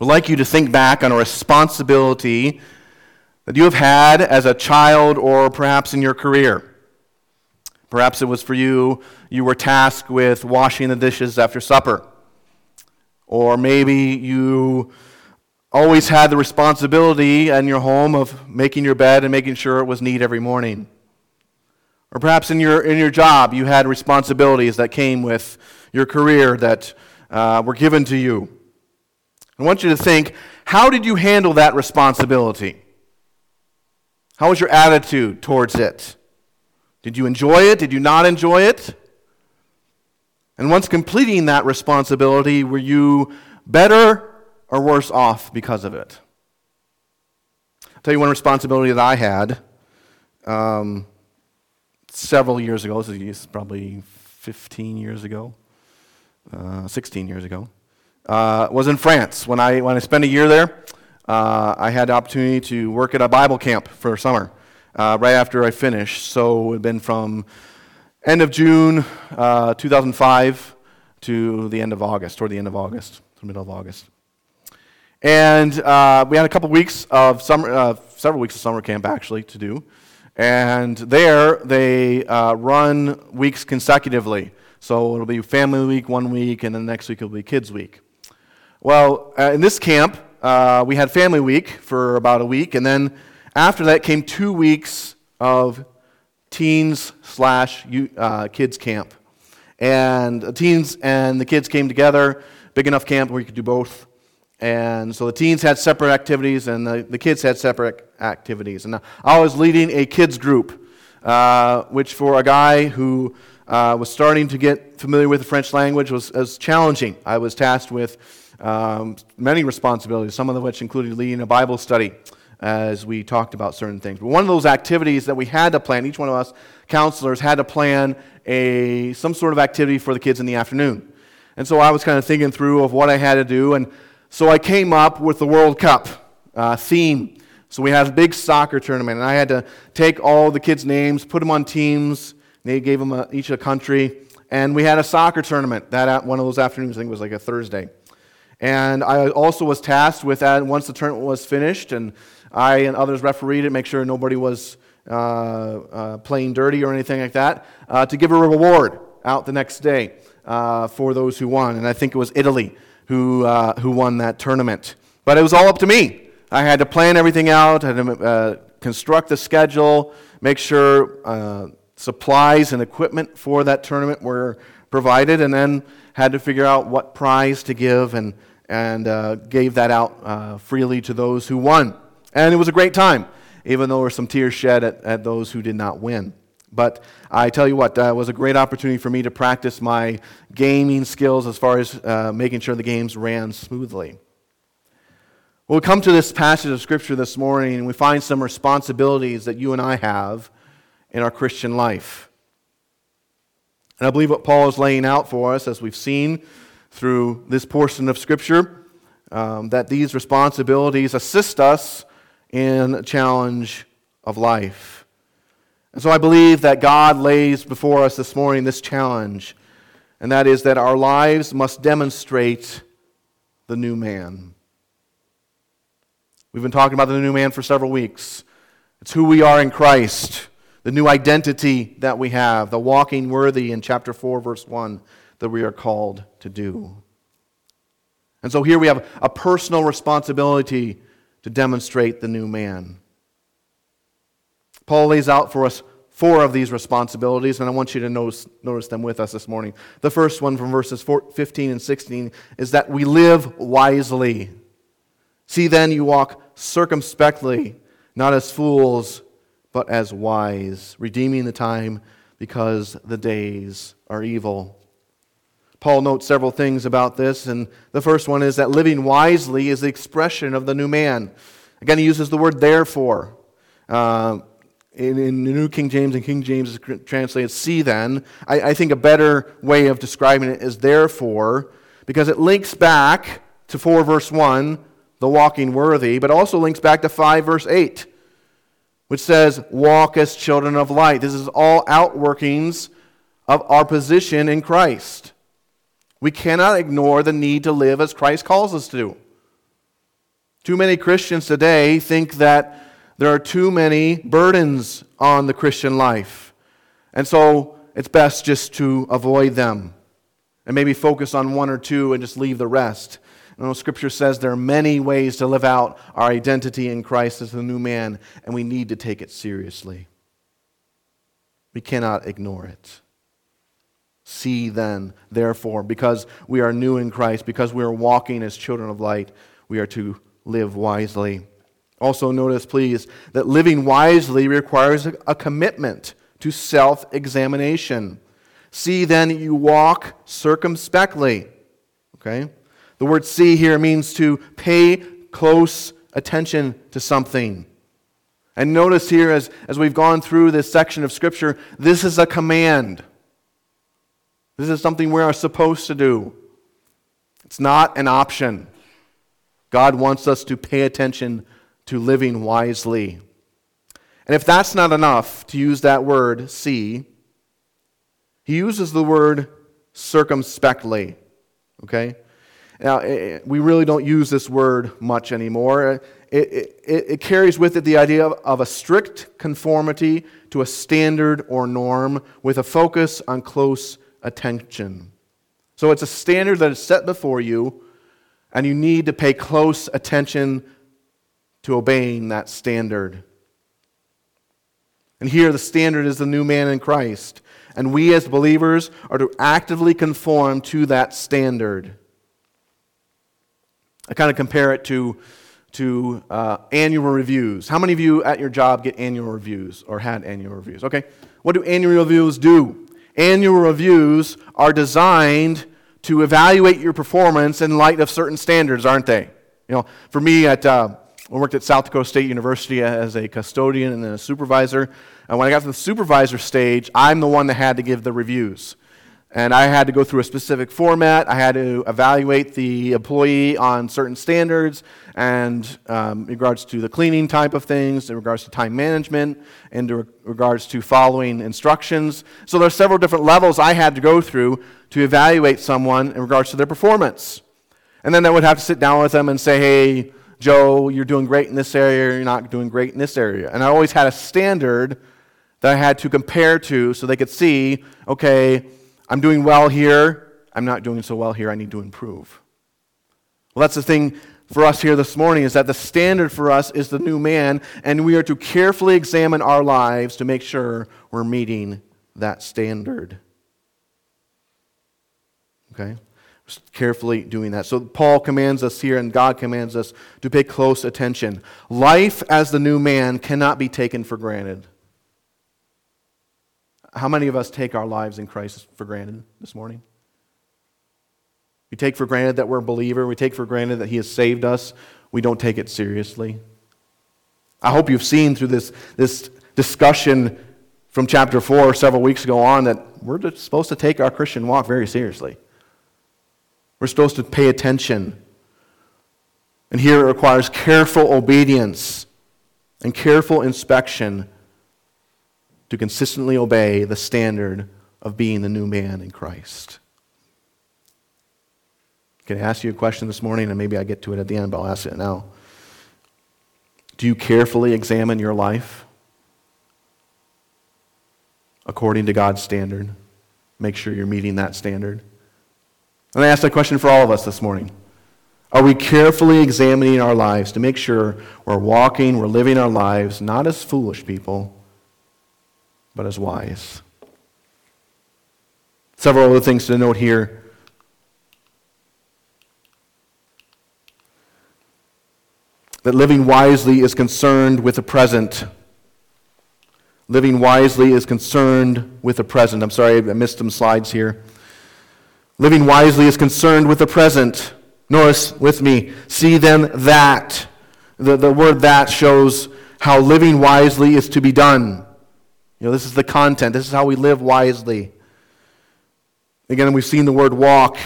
would like you to think back on a responsibility that you have had as a child or perhaps in your career. Perhaps it was for you, you were tasked with washing the dishes after supper. Or maybe you always had the responsibility in your home of making your bed and making sure it was neat every morning. Or perhaps in your, in your job, you had responsibilities that came with your career that uh, were given to you. I want you to think how did you handle that responsibility? How was your attitude towards it? Did you enjoy it? Did you not enjoy it? And once completing that responsibility, were you better or worse off because of it? I'll tell you one responsibility that I had um, several years ago. This is probably 15 years ago, uh, 16 years ago. Uh, was in France. When I, when I spent a year there, uh, I had the opportunity to work at a Bible camp for summer uh, right after I finished. So it had been from end of June uh, 2005 to the end of August, toward the end of August, the middle of August. And uh, we had a couple weeks of summer, uh, several weeks of summer camp actually to do. And there they run weeks consecutively. So it'll be family week one week, and then next week it'll be kids week. Well, in this camp, uh, we had Family Week for about a week, and then after that came two weeks of teens slash uh, kids camp. And the teens and the kids came together, big enough camp where you could do both. And so the teens had separate activities, and the, the kids had separate activities. And I was leading a kids group, uh, which for a guy who uh, was starting to get familiar with the French language was, was challenging. I was tasked with um, many responsibilities, some of which included leading a Bible study as we talked about certain things. But one of those activities that we had to plan, each one of us counselors had to plan a, some sort of activity for the kids in the afternoon. And so I was kind of thinking through of what I had to do. And so I came up with the World Cup uh, theme. So we had a big soccer tournament, and I had to take all the kids' names, put them on teams. They gave them a, each a country. And we had a soccer tournament that one of those afternoons. I think it was like a Thursday. And I also was tasked with that once the tournament was finished, and I and others refereed it, make sure nobody was uh, uh, playing dirty or anything like that, uh, to give a reward out the next day uh, for those who won. And I think it was Italy who, uh, who won that tournament. But it was all up to me. I had to plan everything out, I had to uh, construct the schedule, make sure supplies and equipment for that tournament were provided, and then had to figure out what prize to give and and uh, gave that out uh, freely to those who won. And it was a great time, even though there were some tears shed at, at those who did not win. But I tell you what, that was a great opportunity for me to practice my gaming skills as far as uh, making sure the games ran smoothly. Well, we come to this passage of Scripture this morning, and we find some responsibilities that you and I have in our Christian life. And I believe what Paul is laying out for us, as we've seen through this portion of Scripture um, that these responsibilities assist us in a challenge of life. And so I believe that God lays before us this morning this challenge, and that is that our lives must demonstrate the new man. We've been talking about the new man for several weeks. It's who we are in Christ, the new identity that we have, the walking worthy in chapter 4, verse 1 that we are called to do. And so here we have a personal responsibility to demonstrate the new man. Paul lays out for us four of these responsibilities, and I want you to notice, notice them with us this morning. The first one from verses 15 and 16 is that we live wisely. See then, you walk circumspectly, not as fools, but as wise, redeeming the time because the days are evil. Paul notes several things about this, and the first one is that living wisely is the expression of the new man. Again, he uses the word therefore. Uh, in, in, the New King James and King James is translated see then. I, I think a better way of describing it is therefore, because it links back to 4 verse 1, the walking worthy, but also links back to 5 verse 8, which says, walk as children of light. This is all outworkings of our position in Christ. We cannot ignore the need to live as Christ calls us to. Too many Christians today think that there are too many burdens on the Christian life. And so it's best just to avoid them and maybe focus on one or two and just leave the rest. You know, Scripture says there are many ways to live out our identity in Christ as the new man, and we need to take it seriously. We cannot ignore it. See then, therefore, because we are new in Christ, because we are walking as children of light, we are to live wisely. Also, notice, please, that living wisely requires a commitment to self examination. See then you walk circumspectly. Okay? The word see here means to pay close attention to something. And notice here, as, as we've gone through this section of Scripture, this is a command. This is something we are supposed to do. It's not an option. God wants us to pay attention to living wisely. And if that's not enough to use that word, see, he uses the word circumspectly. Okay? Now, eh, eh, we really don't use this word much anymore. It, it, it carries with it the idea of a strict conformity to a standard or norm with a focus on close attention. So it's a standard that is set before you, and you need to pay close attention to obeying that standard. And here, the standard is the new man in Christ. And we as believers are to actively conform to that standard. I kind of compare it to, to uh, annual reviews. How many of you at your job get annual reviews or had annual reviews? Okay. What do annual reviews do? Annual reviews are designed to evaluate your performance in light of certain standards, aren't they? You know, for me at uh, I worked at South Dakota State University as a custodian and then a supervisor. And when I got to the supervisor stage, I'm the one that had to give the reviews. And I had to go through a specific format. I had to evaluate the employee on certain standards and um, in regards to the cleaning type of things, in regards to time management, in regards to following instructions. So there are several different levels I had to go through to evaluate someone in regards to their performance. And then I would have to sit down with them and say, hey, Joe, you're doing great in this area, you're not doing great in this area. And I always had a standard that I had to compare to so they could see, okay, I'm doing well here, I'm not doing so well here, I need to improve. Well, that's the thing for us here this morning is that the standard for us is the new man, and we are to carefully examine our lives to make sure we're meeting that standard. Okay? Carefully doing that. So, Paul commands us here, and God commands us to pay close attention. Life as the new man cannot be taken for granted. How many of us take our lives in Christ for granted this morning? We take for granted that we're a believer. We take for granted that He has saved us. We don't take it seriously. I hope you've seen through this, this discussion from chapter 4 several weeks ago on that we're supposed to take our Christian walk very seriously. We're supposed to pay attention. And here it requires careful obedience and careful inspection to consistently obey the standard of being the new man in Christ. Can I ask you a question this morning? And maybe I get to it at the end, but I'll ask it now. Do you carefully examine your life according to God's standard? Make sure you're meeting that standard. And I ask that question for all of us this morning. Are we carefully examining our lives to make sure we're walking, we're living our lives not as foolish people, but as wise. Several other things to note here. That living wisely is concerned with the present. Living wisely is concerned with the present. I'm sorry, I missed some slides here. Living wisely is concerned with the present. Notice with me, see then that. The, the word that shows how living wisely is to be done. You know, this is the content. This is how we live wisely. Again, we've seen the word walk.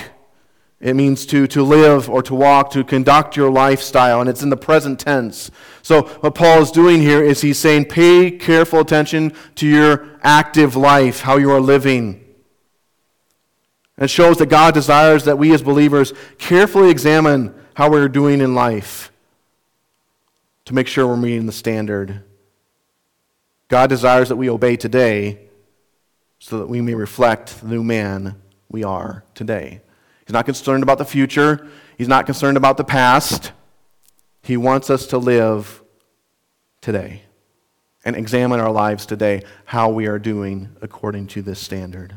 It means to, to live or to walk, to conduct your lifestyle, and it's in the present tense. So, what Paul is doing here is he's saying, pay careful attention to your active life, how you are living. It shows that God desires that we as believers carefully examine how we're doing in life. to make sure we're meeting the standard. God desires that we obey today so that we may reflect the new man we are today. He's not concerned about the future, He's not concerned about the past. He wants us to live today and examine our lives today, how we are doing according to this standard.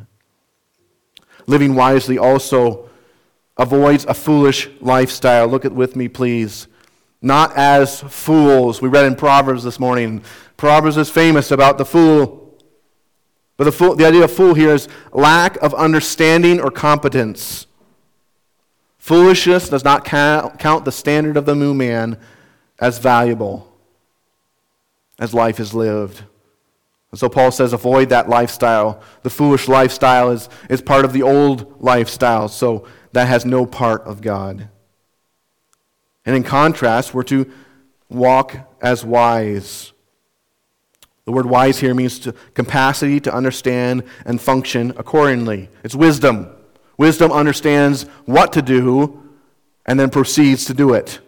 Living wisely also avoids a foolish lifestyle. Look at with me, please. Not as fools. We read in Proverbs this morning. Proverbs is famous about the fool. But the, fool, the idea of fool here is lack of understanding or competence. Foolishness does not count the standard of the new man as valuable as life is lived. And so Paul says, avoid that lifestyle. The foolish lifestyle is, is part of the old lifestyle, so that has no part of God. And in contrast, we're to walk as wise. The word wise here means to capacity to understand and function accordingly. It's wisdom. Wisdom understands what to do and then proceeds to do it.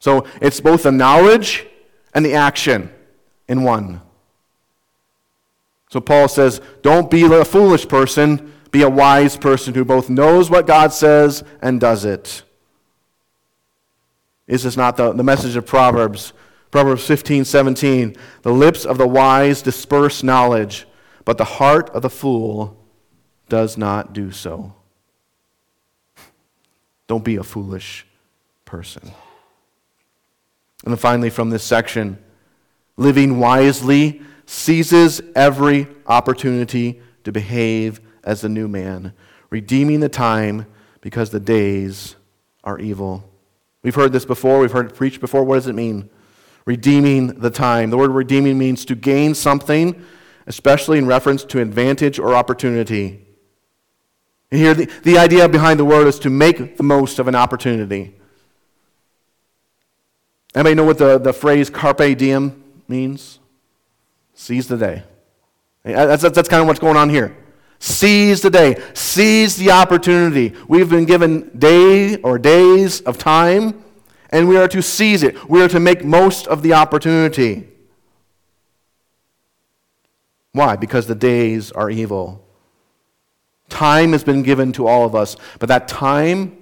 So it's both the knowledge and the action in one. So Paul says, don't be a foolish person, be a wise person who both knows what God says and does it. Is this not the, the message of Proverbs? Proverbs 15, 17. The lips of the wise disperse knowledge, but the heart of the fool does not do so. Don't be a foolish person. And then finally, from this section, living wisely seizes every opportunity to behave as the new man, redeeming the time because the days are evil. We've heard this before, we've heard it preached before. What does it mean? Redeeming the time. The word redeeming means to gain something, especially in reference to advantage or opportunity. And here, the, the idea behind the word is to make the most of an opportunity. Anybody know what the, the phrase carpe diem means? Seize the day. That's, that's, that's kind of what's going on here. Seize the day. Seize the opportunity. We've been given day or days of time, and we are to seize it. We are to make most of the opportunity. Why? Because the days are evil. Time has been given to all of us, but that time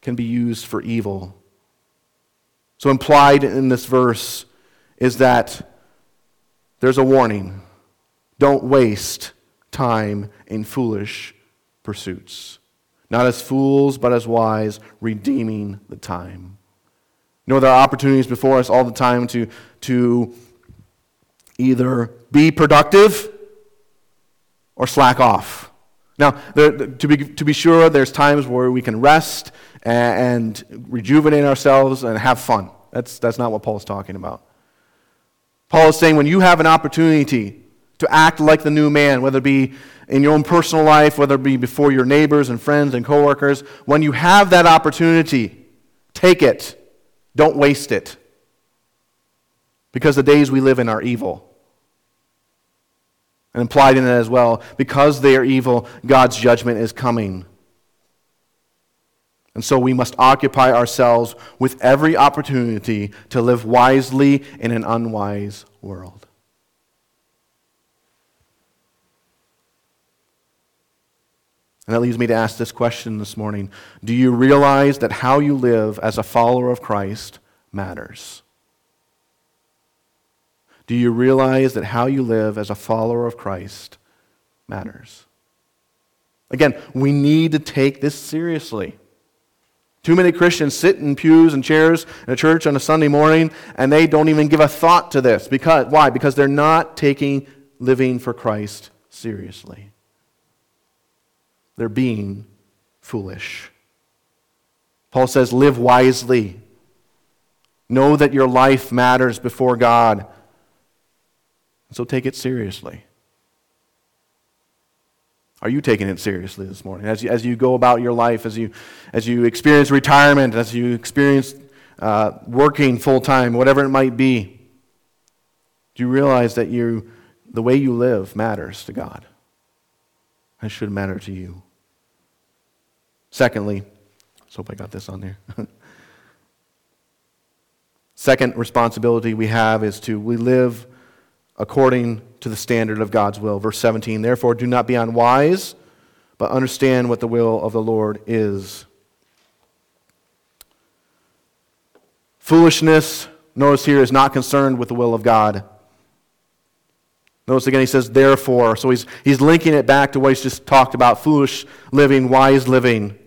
can be used for evil. So, implied in this verse is that there's a warning don't waste time in foolish pursuits. Not as fools, but as wise, redeeming the time. You know, there are opportunities before us all the time to, to either be productive or slack off. Now, there, to, be, to be sure, there's times where we can rest and, rejuvenate ourselves and have fun. That's, that's not what Paul's talking about. Paul is saying when you have an opportunity to act like the new man, whether it be in your own personal life, whether it be before your neighbors and friends and coworkers, when you have that opportunity, take it. Don't waste it. Because the days we live in are evil. And implied in it as well, because they are evil, God's judgment is coming. And so we must occupy ourselves with every opportunity to live wisely in an unwise world. And that leads me to ask this question this morning Do you realize that how you live as a follower of Christ matters? Do you realize that how you live as a follower of Christ matters? Again, we need to take this seriously. Too many Christians sit in pews and chairs in a church on a Sunday morning and they don't even give a thought to this. Because, why? Because they're not taking living for Christ seriously. They're being foolish. Paul says, Live wisely. Know that your life matters before God. So take it seriously. Are you taking it seriously this morning? As you, as you go about your life, as you, as you experience retirement, as you experience uh, working full time, whatever it might be, do you realize that you, the way you live matters to God? It should matter to you. Secondly, let's hope I got this on there. Second responsibility we have is to we live according to the standard of God's will. Verse 17, therefore do not be unwise, but understand what the will of the Lord is. Foolishness, notice here, is not concerned with the will of God. Notice again, he says, therefore. So he's, he's linking it back to what he's just talked about foolish living, wise living.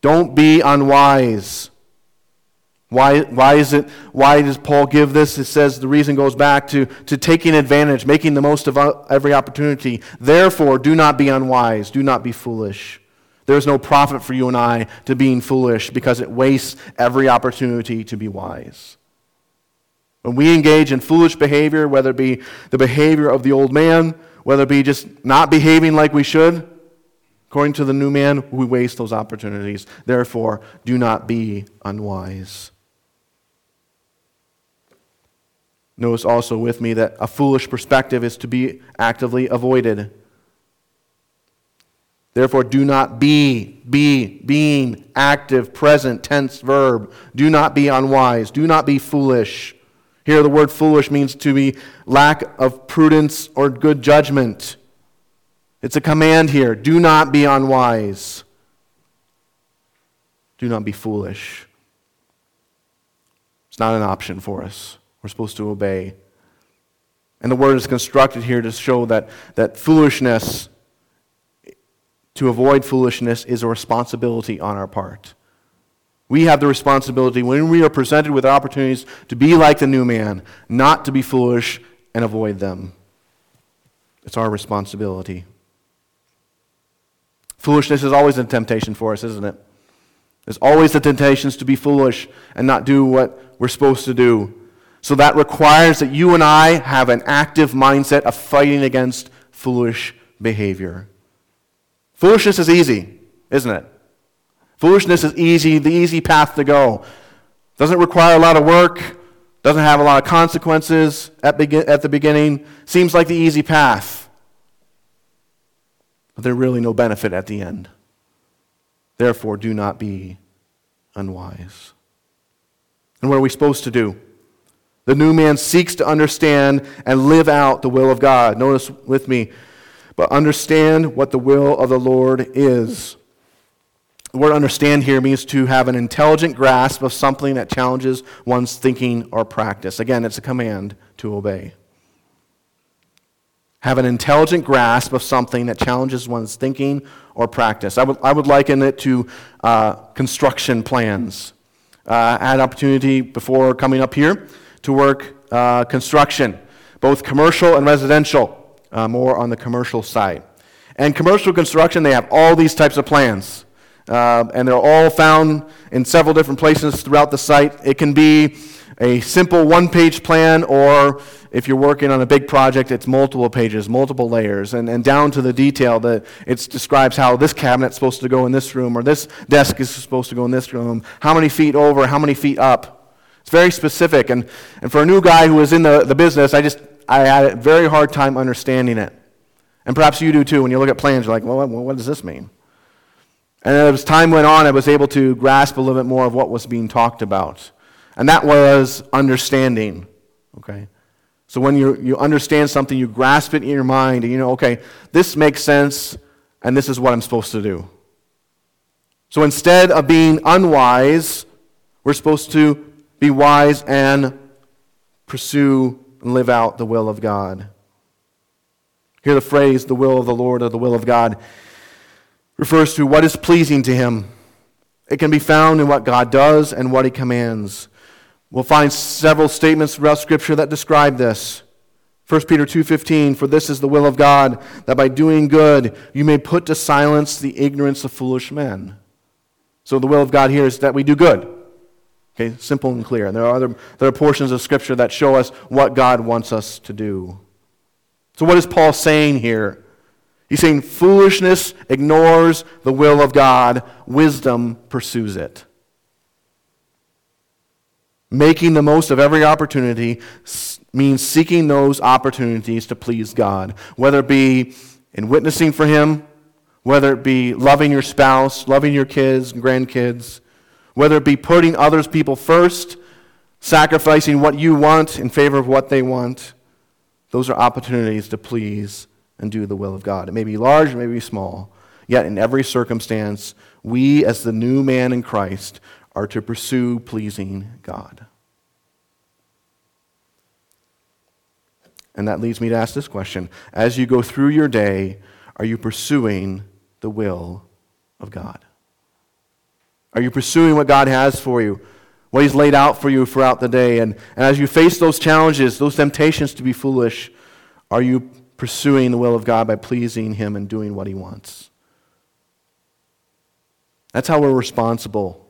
Don't be unwise. Why, why, is it, why does Paul give this? It says the reason goes back to, to taking advantage, making the most of every opportunity. Therefore, do not be unwise, do not be foolish. There is no profit for you and I to being foolish because it wastes every opportunity to be wise. When we engage in foolish behavior, whether it be the behavior of the old man, whether it be just not behaving like we should, according to the new man, we waste those opportunities. Therefore, do not be unwise. Notice also with me that a foolish perspective is to be actively avoided. Therefore, do not be, be, being, active, present, tense verb. Do not be unwise. Do not be foolish. Here, the word foolish means to be lack of prudence or good judgment. It's a command here. Do not be unwise. Do not be foolish. It's not an option for us. We're supposed to obey. And the word is constructed here to show that, that foolishness, to avoid foolishness, is a responsibility on our part. We have the responsibility when we are presented with opportunities to be like the new man, not to be foolish and avoid them. It's our responsibility. Foolishness is always a temptation for us, isn't it? There's always the temptations to be foolish and not do what we're supposed to do. So that requires that you and I have an active mindset of fighting against foolish behavior. Foolishness is easy, isn't it? Foolishness is easy, the easy path to go. Doesn't require a lot of work, doesn't have a lot of consequences at, begin, at the beginning. Seems like the easy path. But there's really no benefit at the end. Therefore, do not be unwise. And what are we supposed to do? The new man seeks to understand and live out the will of God. Notice with me, but understand what the will of the Lord is. The word understand here means to have an intelligent grasp of something that challenges one's thinking or practice. Again, it's a command to obey. Have an intelligent grasp of something that challenges one's thinking or practice. I would, I would liken it to uh, construction plans. Uh, I had opportunity before coming up here to work uh, construction, both commercial and residential, uh, more on the commercial side. And commercial construction, they have all these types of plans. Uh, and they're all found in several different places throughout the site. It can be a simple one page plan, or if you're working on a big project, it's multiple pages, multiple layers, and, and down to the detail that it describes how this cabinet's supposed to go in this room, or this desk is supposed to go in this room, how many feet over, how many feet up. It's very specific. And, and for a new guy who is in the, the business, I just I had a very hard time understanding it. And perhaps you do too. When you look at plans, you're like, well, what, what does this mean? And as time went on, I was able to grasp a little bit more of what was being talked about. And that was understanding. Okay? So when you, you understand something, you grasp it in your mind, and you know, okay, this makes sense, and this is what I'm supposed to do. So instead of being unwise, we're supposed to be wise and pursue and live out the will of God. Hear the phrase, the will of the Lord or the will of God refers to what is pleasing to him. It can be found in what God does and what he commands. We'll find several statements throughout scripture that describe this. 1 Peter 2:15 For this is the will of God that by doing good you may put to silence the ignorance of foolish men. So the will of God here is that we do good. Okay, simple and clear. And there are other there are portions of scripture that show us what God wants us to do. So what is Paul saying here? He's saying foolishness ignores the will of God, wisdom pursues it. Making the most of every opportunity means seeking those opportunities to please God, whether it be in witnessing for Him, whether it be loving your spouse, loving your kids and grandkids, whether it be putting others people first, sacrificing what you want in favor of what they want. Those are opportunities to please and do the will of God. It may be large, it may be small. Yet, in every circumstance, we, as the new man in Christ, are to pursue pleasing God. And that leads me to ask this question As you go through your day, are you pursuing the will of God? Are you pursuing what God has for you? What He's laid out for you throughout the day? And, and as you face those challenges, those temptations to be foolish, are you pursuing the will of God by pleasing Him and doing what He wants? That's how we're responsible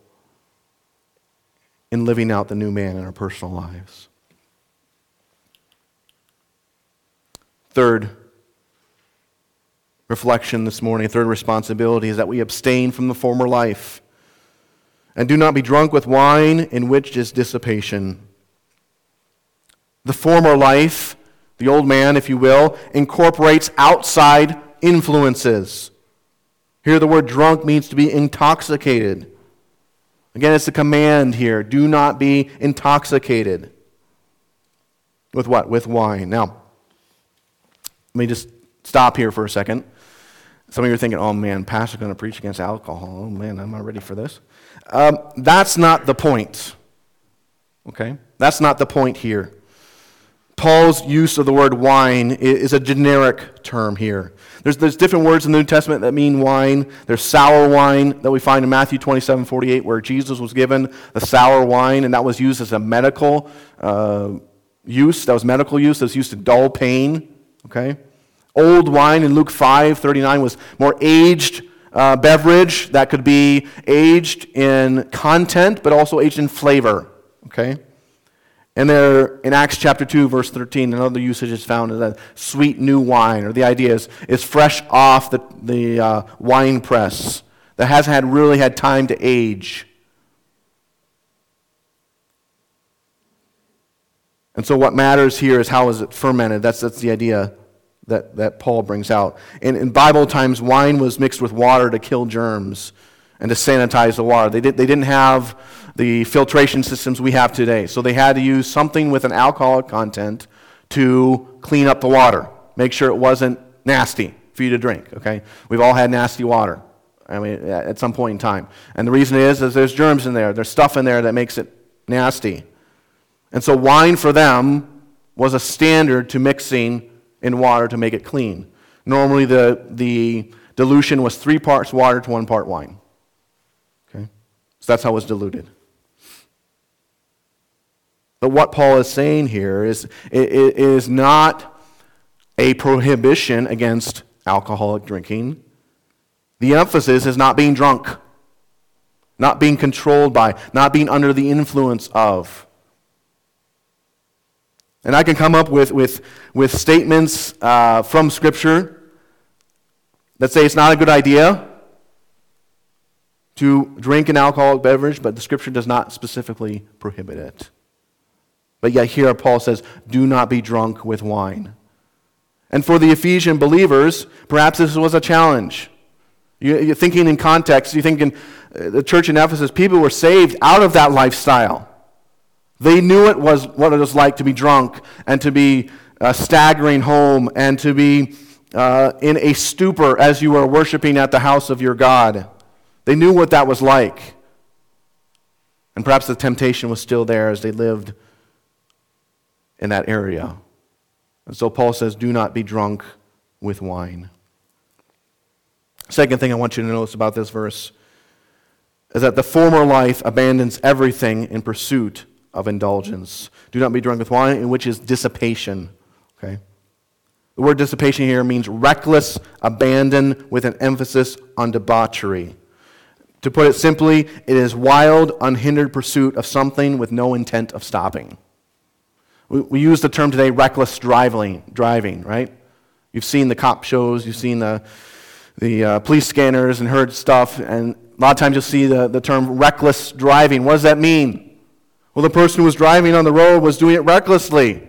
in living out the new man in our personal lives. Third reflection this morning, third responsibility is that we abstain from the former life and do not be drunk with wine in which is dissipation. The former life, the old man, if you will, incorporates outside influences. Here, the word drunk means to be intoxicated. Again, it's a command here. Do not be intoxicated. With what? With wine. Now, let me just stop here for a second. Some of you are thinking, oh man, Pastor's going to preach against alcohol. Oh man, I'm not ready for this. Um, that's not the point. Okay? That's not the point here. Paul's use of the word wine is a generic term here. There's, there's different words in the New Testament that mean wine. There's sour wine that we find in Matthew 27 48, where Jesus was given the sour wine, and that was used as a medical uh, use. That was medical use. That was used to dull pain. Okay? Old wine in Luke 5 39 was more aged uh, beverage that could be aged in content, but also aged in flavor. Okay? And there, in Acts chapter 2, verse 13, another usage is found as that sweet new wine, or the idea is, is fresh off the, the uh, wine press that hasn't had, really had time to age. And so, what matters here is how is it fermented. That's, that's the idea that, that Paul brings out. In, in Bible times, wine was mixed with water to kill germs and to sanitize the water. They, did, they didn't have the filtration systems we have today. So they had to use something with an alcoholic content to clean up the water, make sure it wasn't nasty for you to drink, okay? We've all had nasty water. I mean, at some point in time. And the reason is, is there's germs in there. There's stuff in there that makes it nasty. And so wine for them was a standard to mixing in water to make it clean. Normally, the, the dilution was three parts water to one part wine. Okay? So that's how it was diluted. But what Paul is saying here is it is not a prohibition against alcoholic drinking. The emphasis is not being drunk, not being controlled by, not being under the influence of. And I can come up with, with, with statements uh, from Scripture that say it's not a good idea to drink an alcoholic beverage, but the Scripture does not specifically prohibit it. But yet, here Paul says, do not be drunk with wine. And for the Ephesian believers, perhaps this was a challenge. You're thinking in context, you're thinking uh, the church in Ephesus, people were saved out of that lifestyle. They knew it was what it was like to be drunk and to be uh, staggering home and to be uh, in a stupor as you were worshiping at the house of your God. They knew what that was like. And perhaps the temptation was still there as they lived in that area. And so Paul says, do not be drunk with wine. Second thing I want you to notice about this verse is that the former life abandons everything in pursuit of indulgence. Do not be drunk with wine, in which is dissipation. Okay? The word dissipation here means reckless abandon with an emphasis on debauchery. To put it simply, it is wild, unhindered pursuit of something with no intent of stopping. We, we use the term today reckless driving, driving, right? You've seen the cop shows, you've seen the, the uh, police scanners and heard stuff, and a lot of times you'll see the, the term reckless driving. What does that mean? Well, the person who was driving on the road was doing it recklessly.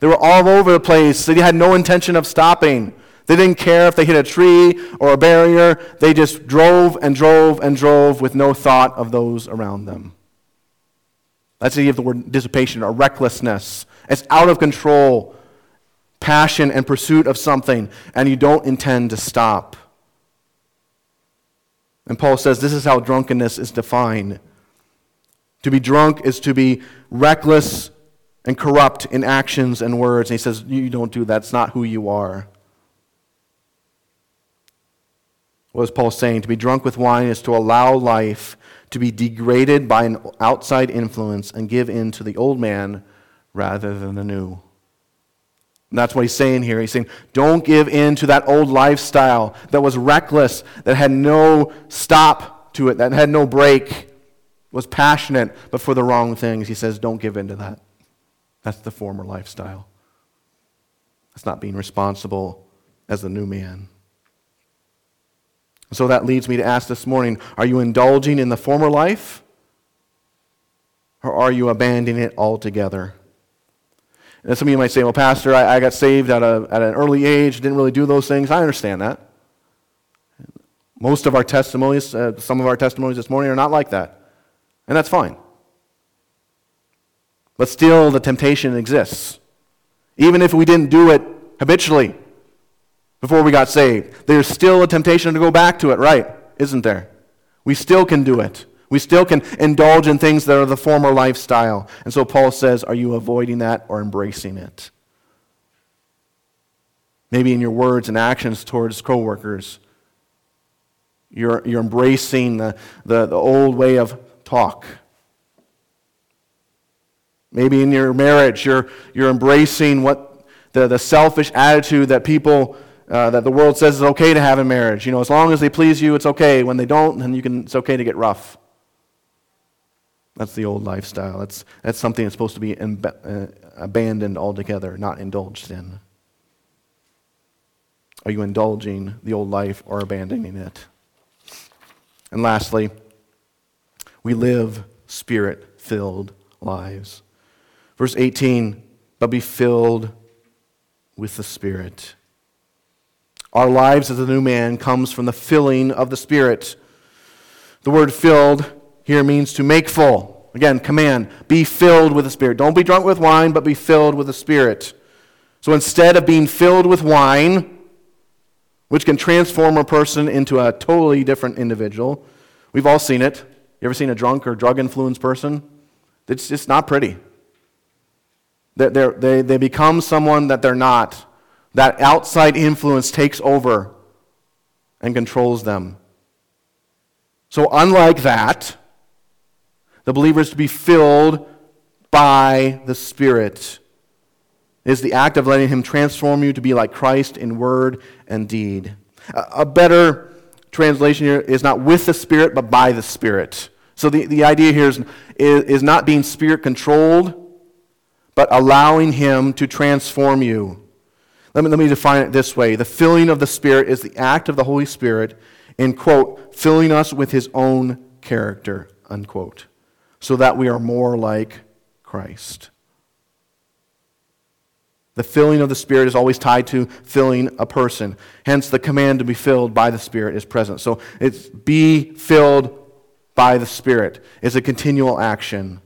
They were all over the place. They had no intention of stopping. They didn't care if they hit a tree or a barrier. They just drove and drove and drove with no thought of those around them. That's the idea of the word dissipation or recklessness. It's out of control, passion and pursuit of something, and you don't intend to stop. And Paul says this is how drunkenness is defined. To be drunk is to be reckless and corrupt in actions and words. And he says, You don't do that. That's not who you are. What is Paul saying? To be drunk with wine is to allow life to be degraded by an outside influence and give in to the old man rather than the new. And that's what he's saying here. He's saying, don't give in to that old lifestyle that was reckless, that had no stop to it, that had no break, was passionate, but for the wrong things. He says, don't give in to that. That's the former lifestyle. That's not being responsible as the new man. So that leads me to ask this morning are you indulging in the former life? Or are you abandoning it altogether? And some of you might say, well, Pastor, I, I got saved at, a, at an early age, didn't really do those things. I understand that. Most of our testimonies, uh, some of our testimonies this morning are not like that. And that's fine. But still, the temptation exists. Even if we didn't do it habitually before we got saved, there's still a temptation to go back to it, right? Isn't there? We still can do it. We still can indulge in things that are the former lifestyle. And so Paul says, Are you avoiding that or embracing it? Maybe in your words and actions towards coworkers, you're, you're embracing the, the, the old way of talk. Maybe in your marriage, you're, you're embracing what the, the selfish attitude that people, uh, that the world says is okay to have in marriage. You know, as long as they please you, it's okay. When they don't, then you can, it's okay to get rough. That's the old lifestyle. That's, that's something that's supposed to be uh, abandoned altogether, not indulged in. Are you indulging the old life or abandoning it? And lastly, we live spirit filled lives. Verse 18, but be filled with the Spirit. Our lives as a new man comes from the filling of the Spirit. The word filled here means to make full. Again, command, be filled with the Spirit. Don't be drunk with wine, but be filled with the Spirit. So instead of being filled with wine, which can transform a person into a totally different individual, we've all seen it. You ever seen a drunk or drug influenced person? It's just not pretty. They're, they they become someone that they're not. That outside influence takes over and controls them. So, unlike that, the believer is to be filled by the Spirit. It is the act of letting Him transform you to be like Christ in word and deed. A better translation here is not with the Spirit, but by the Spirit. So the, the idea here is, is, is not being Spirit controlled, but allowing Him to transform you. Let me, let me define it this way the filling of the Spirit is the act of the Holy Spirit in, quote, filling us with His own character, unquote so that we are more like Christ. The filling of the Spirit is always tied to filling a person. Hence, the command to be filled by the Spirit is present. So it's be filled by the Spirit. It's a continual action.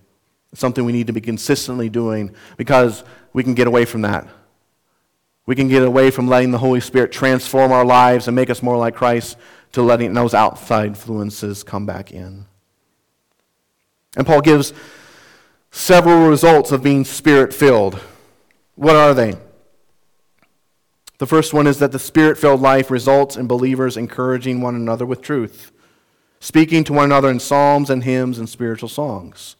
It's something we need to be consistently doing because we can get away from that. We can get away from letting the Holy Spirit transform our lives and make us more like Christ to letting those outside influences come back in. And Paul gives several results of being spirit filled. What are they? The first one is that the spirit filled life results in believers encouraging one another with truth, speaking to one another in psalms and hymns and spiritual songs.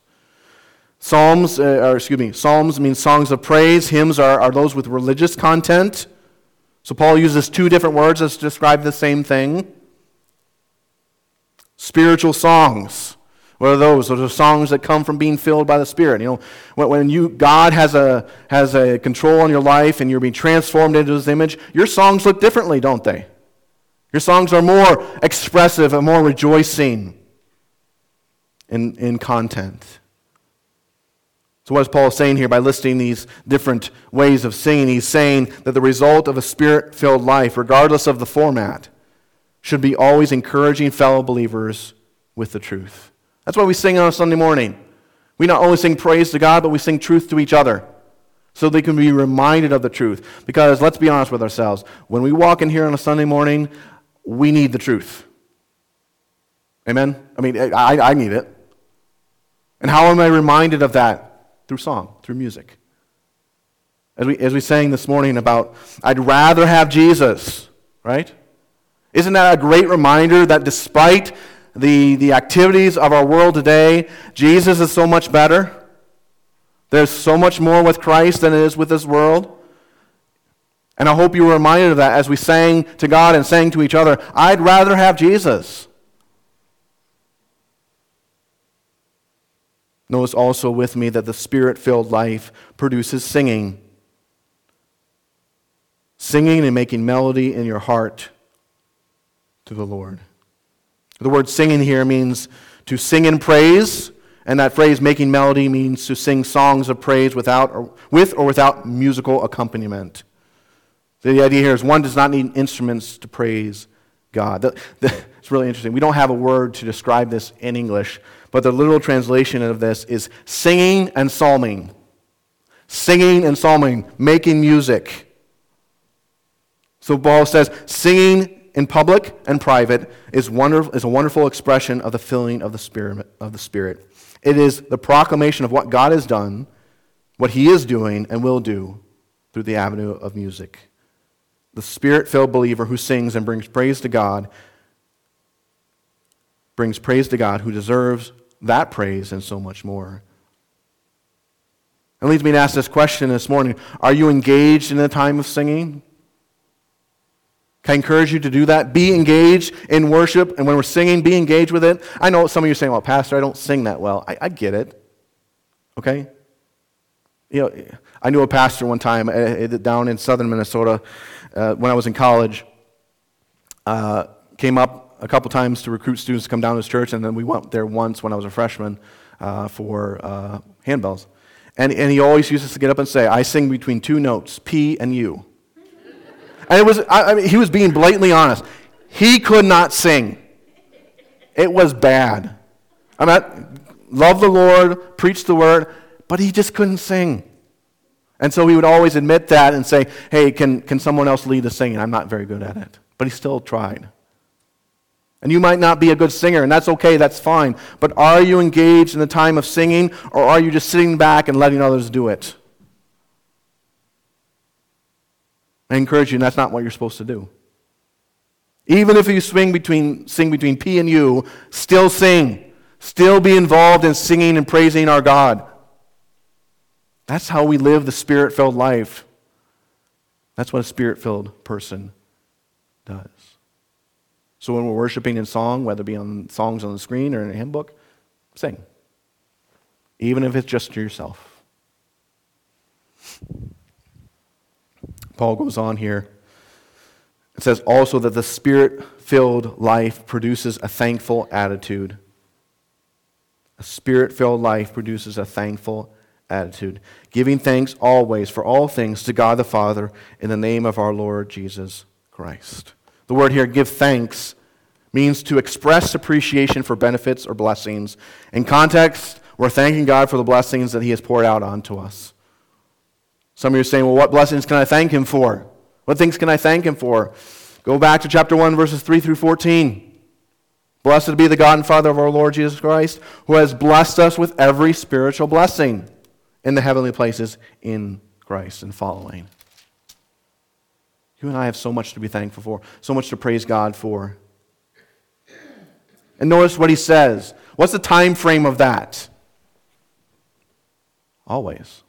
Psalms, uh, or excuse me, psalms means songs of praise. Hymns are, are those with religious content. So Paul uses two different words to describe the same thing. Spiritual songs what are those? Those are songs that come from being filled by the Spirit. You know, when, when you God has a has a control on your life and you're being transformed into His image, your songs look differently, don't they? Your songs are more expressive and more rejoicing in, in content. So, what is Paul saying here by listing these different ways of singing? He's saying that the result of a spirit filled life, regardless of the format, should be always encouraging fellow believers with the truth. That's why we sing on a Sunday morning. We not only sing praise to God, but we sing truth to each other so they can be reminded of the truth. Because let's be honest with ourselves. When we walk in here on a Sunday morning, we need the truth. Amen? I mean, I, I need it. And how am I reminded of that? Through song, through music. As we, as we sang this morning about, I'd rather have Jesus, right? Isn't that a great reminder that despite the, the activities of our world today, Jesus is so much better. There's so much more with Christ than it is with this world. And I hope you were reminded of that as we sang to God and sang to each other. I'd rather have Jesus. Notice also with me that the spirit filled life produces singing. Singing and making melody in your heart to the Lord. The word singing here means to sing in praise, and that phrase making melody means to sing songs of praise without or, with or without musical accompaniment. The idea here is one does not need instruments to praise God. The, the, it's really interesting. We don't have a word to describe this in English, but the literal translation of this is singing and psalming. Singing and psalming, making music. So Paul says, singing in public and private is, wonderful, is a wonderful expression of the filling of the, spirit, of the Spirit. It is the proclamation of what God has done, what He is doing, and will do through the avenue of music. The Spirit filled believer who sings and brings praise to God brings praise to God who deserves that praise and so much more. It leads me to ask this question this morning Are you engaged in the time of singing? Can I encourage you to do that? Be engaged in worship, and when we're singing, be engaged with it. I know some of you are saying, well, Pastor, I don't sing that well. I, I get it. Okay? You know, I knew a pastor one time uh, down in southern Minnesota uh, when I was in college. Uh, came up a couple times to recruit students to come down to his church, and then we went there once when I was a freshman uh, for uh, handbells. And, and he always used to get up and say, I sing between two notes, P and U. And it was, I, I mean, he was being blatantly honest. He could not sing. It was bad. I mean, love the Lord, preach the word, but he just couldn't sing. And so he would always admit that and say, hey, can, can someone else lead the singing? I'm not very good at it. But he still tried. And you might not be a good singer, and that's okay, that's fine. But are you engaged in the time of singing, or are you just sitting back and letting others do it? I encourage you, that's not what you're supposed to do. Even if you swing between, sing between P and U, still sing. Still be involved in singing and praising our God. That's how we live the spirit filled life. That's what a spirit filled person does. So when we're worshiping in song, whether it be on songs on the screen or in a hymn book, sing. Even if it's just to yourself. Paul goes on here. It says also that the spirit filled life produces a thankful attitude. A spirit filled life produces a thankful attitude, giving thanks always for all things to God the Father in the name of our Lord Jesus Christ. The word here, give thanks, means to express appreciation for benefits or blessings. In context, we're thanking God for the blessings that He has poured out onto us. Some of you are saying, well, what blessings can I thank him for? What things can I thank him for? Go back to chapter 1, verses 3 through 14. Blessed be the God and Father of our Lord Jesus Christ, who has blessed us with every spiritual blessing in the heavenly places in Christ and following. You and I have so much to be thankful for, so much to praise God for. And notice what he says. What's the time frame of that? Always.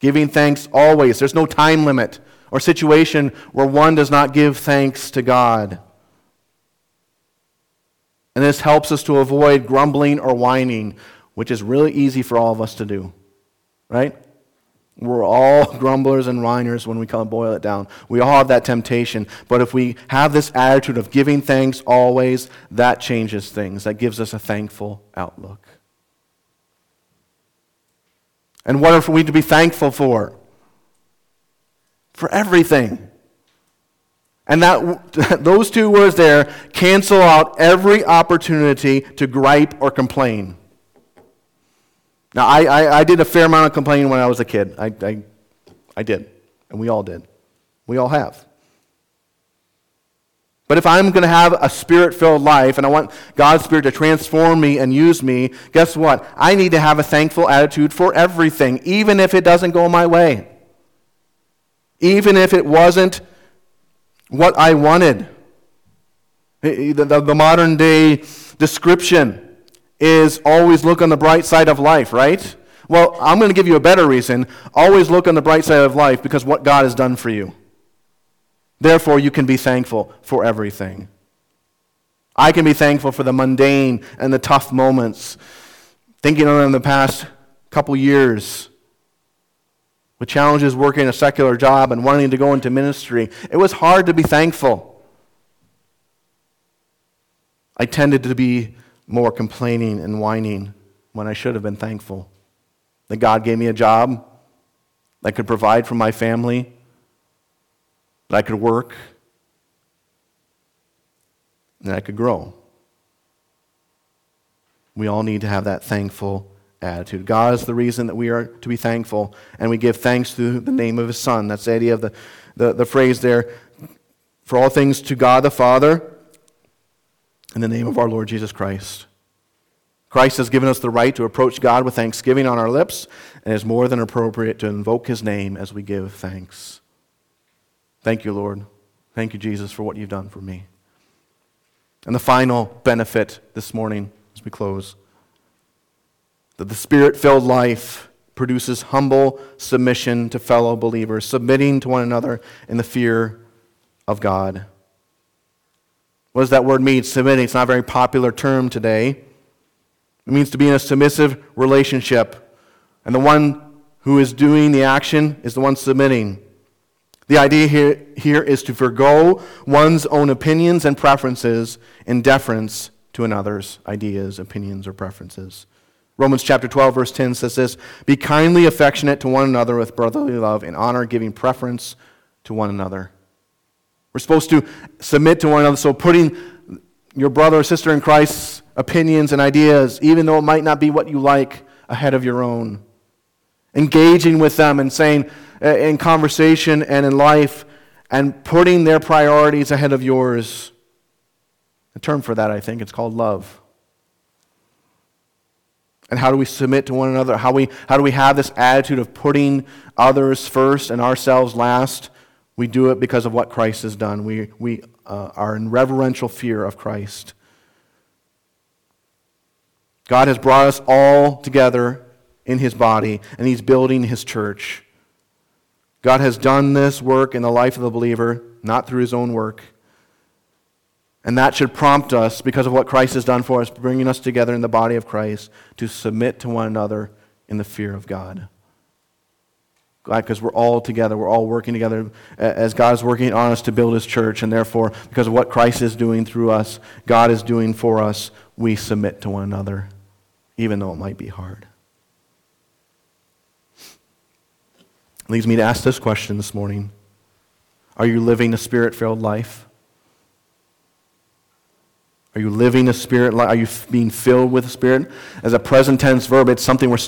Giving thanks always. There's no time limit or situation where one does not give thanks to God. And this helps us to avoid grumbling or whining, which is really easy for all of us to do. Right? We're all grumblers and whiners when we kind of boil it down. We all have that temptation. But if we have this attitude of giving thanks always, that changes things. That gives us a thankful outlook. And what are we to be thankful for? For everything. And that, those two words there cancel out every opportunity to gripe or complain. Now, I, I, I, did a fair amount of complaining when I was a kid. I, I, I did. And we all did. We all have. But if I'm going to have a spirit filled life and I want God's Spirit to transform me and use me, guess what? I need to have a thankful attitude for everything, even if it doesn't go my way. Even if it wasn't what I wanted. The, the, the modern day description is always look on the bright side of life, right? Well, I'm going to give you a better reason. Always look on the bright side of life because what God has done for you. Therefore, you can be thankful for everything. I can be thankful for the mundane and the tough moments. Thinking on in the past couple years, with challenges working a secular job and wanting to go into ministry, it was hard to be thankful. I tended to be more complaining and whining when I should have been thankful that God gave me a job that could provide for my family that I could work, that I could grow. We all need to have that thankful attitude. God is the reason that we are to be thankful, and we give thanks through the name of His Son. That's the idea of the, the, the phrase there for all things to God the Father in the name of our Lord Jesus Christ. Christ has given us the right to approach God with thanksgiving on our lips, and it is more than appropriate to invoke His name as we give thanks. Thank you, Lord. Thank you, Jesus, for what you've done for me. And the final benefit this morning as we close that the spirit filled life produces humble submission to fellow believers, submitting to one another in the fear of God. What does that word mean? Submitting. It's not a very popular term today. It means to be in a submissive relationship. And the one who is doing the action is the one submitting. The idea here, here is to forego one's own opinions and preferences in deference to another's ideas, opinions, or preferences. Romans chapter 12, verse 10 says this Be kindly affectionate to one another with brotherly love and honor, giving preference to one another. We're supposed to submit to one another, so putting your brother or sister in Christ's opinions and ideas, even though it might not be what you like, ahead of your own. Engaging with them and saying, uh, in conversation and in life and putting their priorities ahead of yours. A term for that, I think, it's called love. And how do we submit to one another? How, we, how do we have this attitude of putting others first and ourselves last? We do it because of what Christ has done. We, we uh, are in reverential fear of Christ. God has brought us all together in his body, and he's building his church. God has done this work in the life of the believer, not through his own work. And that should prompt us, because of what Christ has done for us, bringing us together in the body of Christ, to submit to one another in the fear of God. Because we're all together, we're all working together as God is working on us to build his church, and therefore, because of what Christ is doing through us, God is doing for us, we submit to one another, even though it might be hard. leads me to ask this question this morning Are you living a spirit filled life? Are you living a spirit life? Are you being filled with the Spirit? As a present tense verb, it's something we're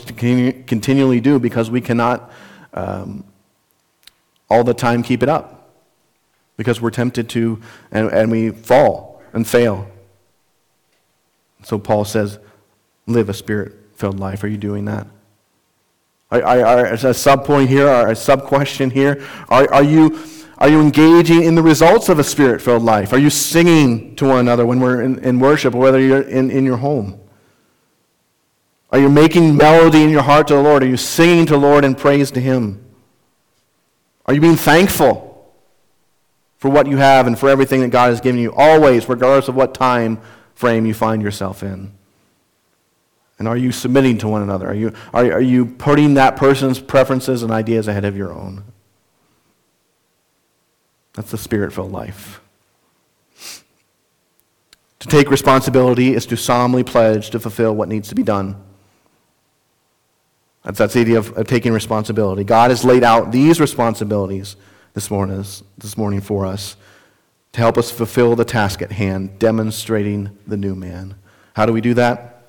continually do because we cannot um, all the time keep it up. Because we're tempted to, and, and we fall and fail. So Paul says, live a spirit filled life. Are you doing that? Are, are, a sub point here, or a sub question here. Are, are, you, are you engaging in the results of a spirit filled life? Are you singing to one another when we're in, in worship, or whether you're in, in your home? Are you making melody in your heart to the Lord? Are you singing to the Lord in praise to Him? Are you being thankful for what you have and for everything that God has given you, always, regardless of what time frame you find yourself in? And are you submitting to one another? Are you, are, are you putting that person's preferences and ideas ahead of your own? That's the spirit filled life. To take responsibility is to solemnly pledge to fulfill what needs to be done. That's, that's the idea of, of taking responsibility. God has laid out these responsibilities this morning, this morning for us to help us fulfill the task at hand, demonstrating the new man. How do we do that?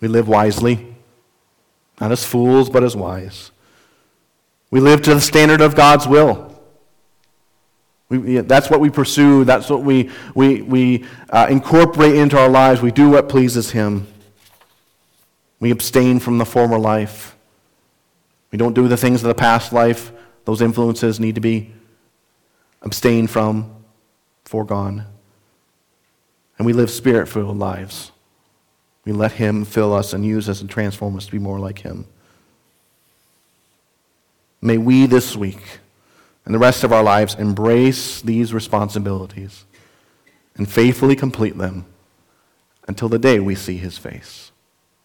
We live wisely, not as fools, but as wise. We live to the standard of God's will. We, that's what we pursue. That's what we, we, we uh, incorporate into our lives. We do what pleases Him. We abstain from the former life. We don't do the things of the past life. Those influences need to be abstained from, foregone. And we live spirit filled lives. We let Him fill us and use us and transform us to be more like Him. May we this week and the rest of our lives embrace these responsibilities and faithfully complete them until the day we see his face.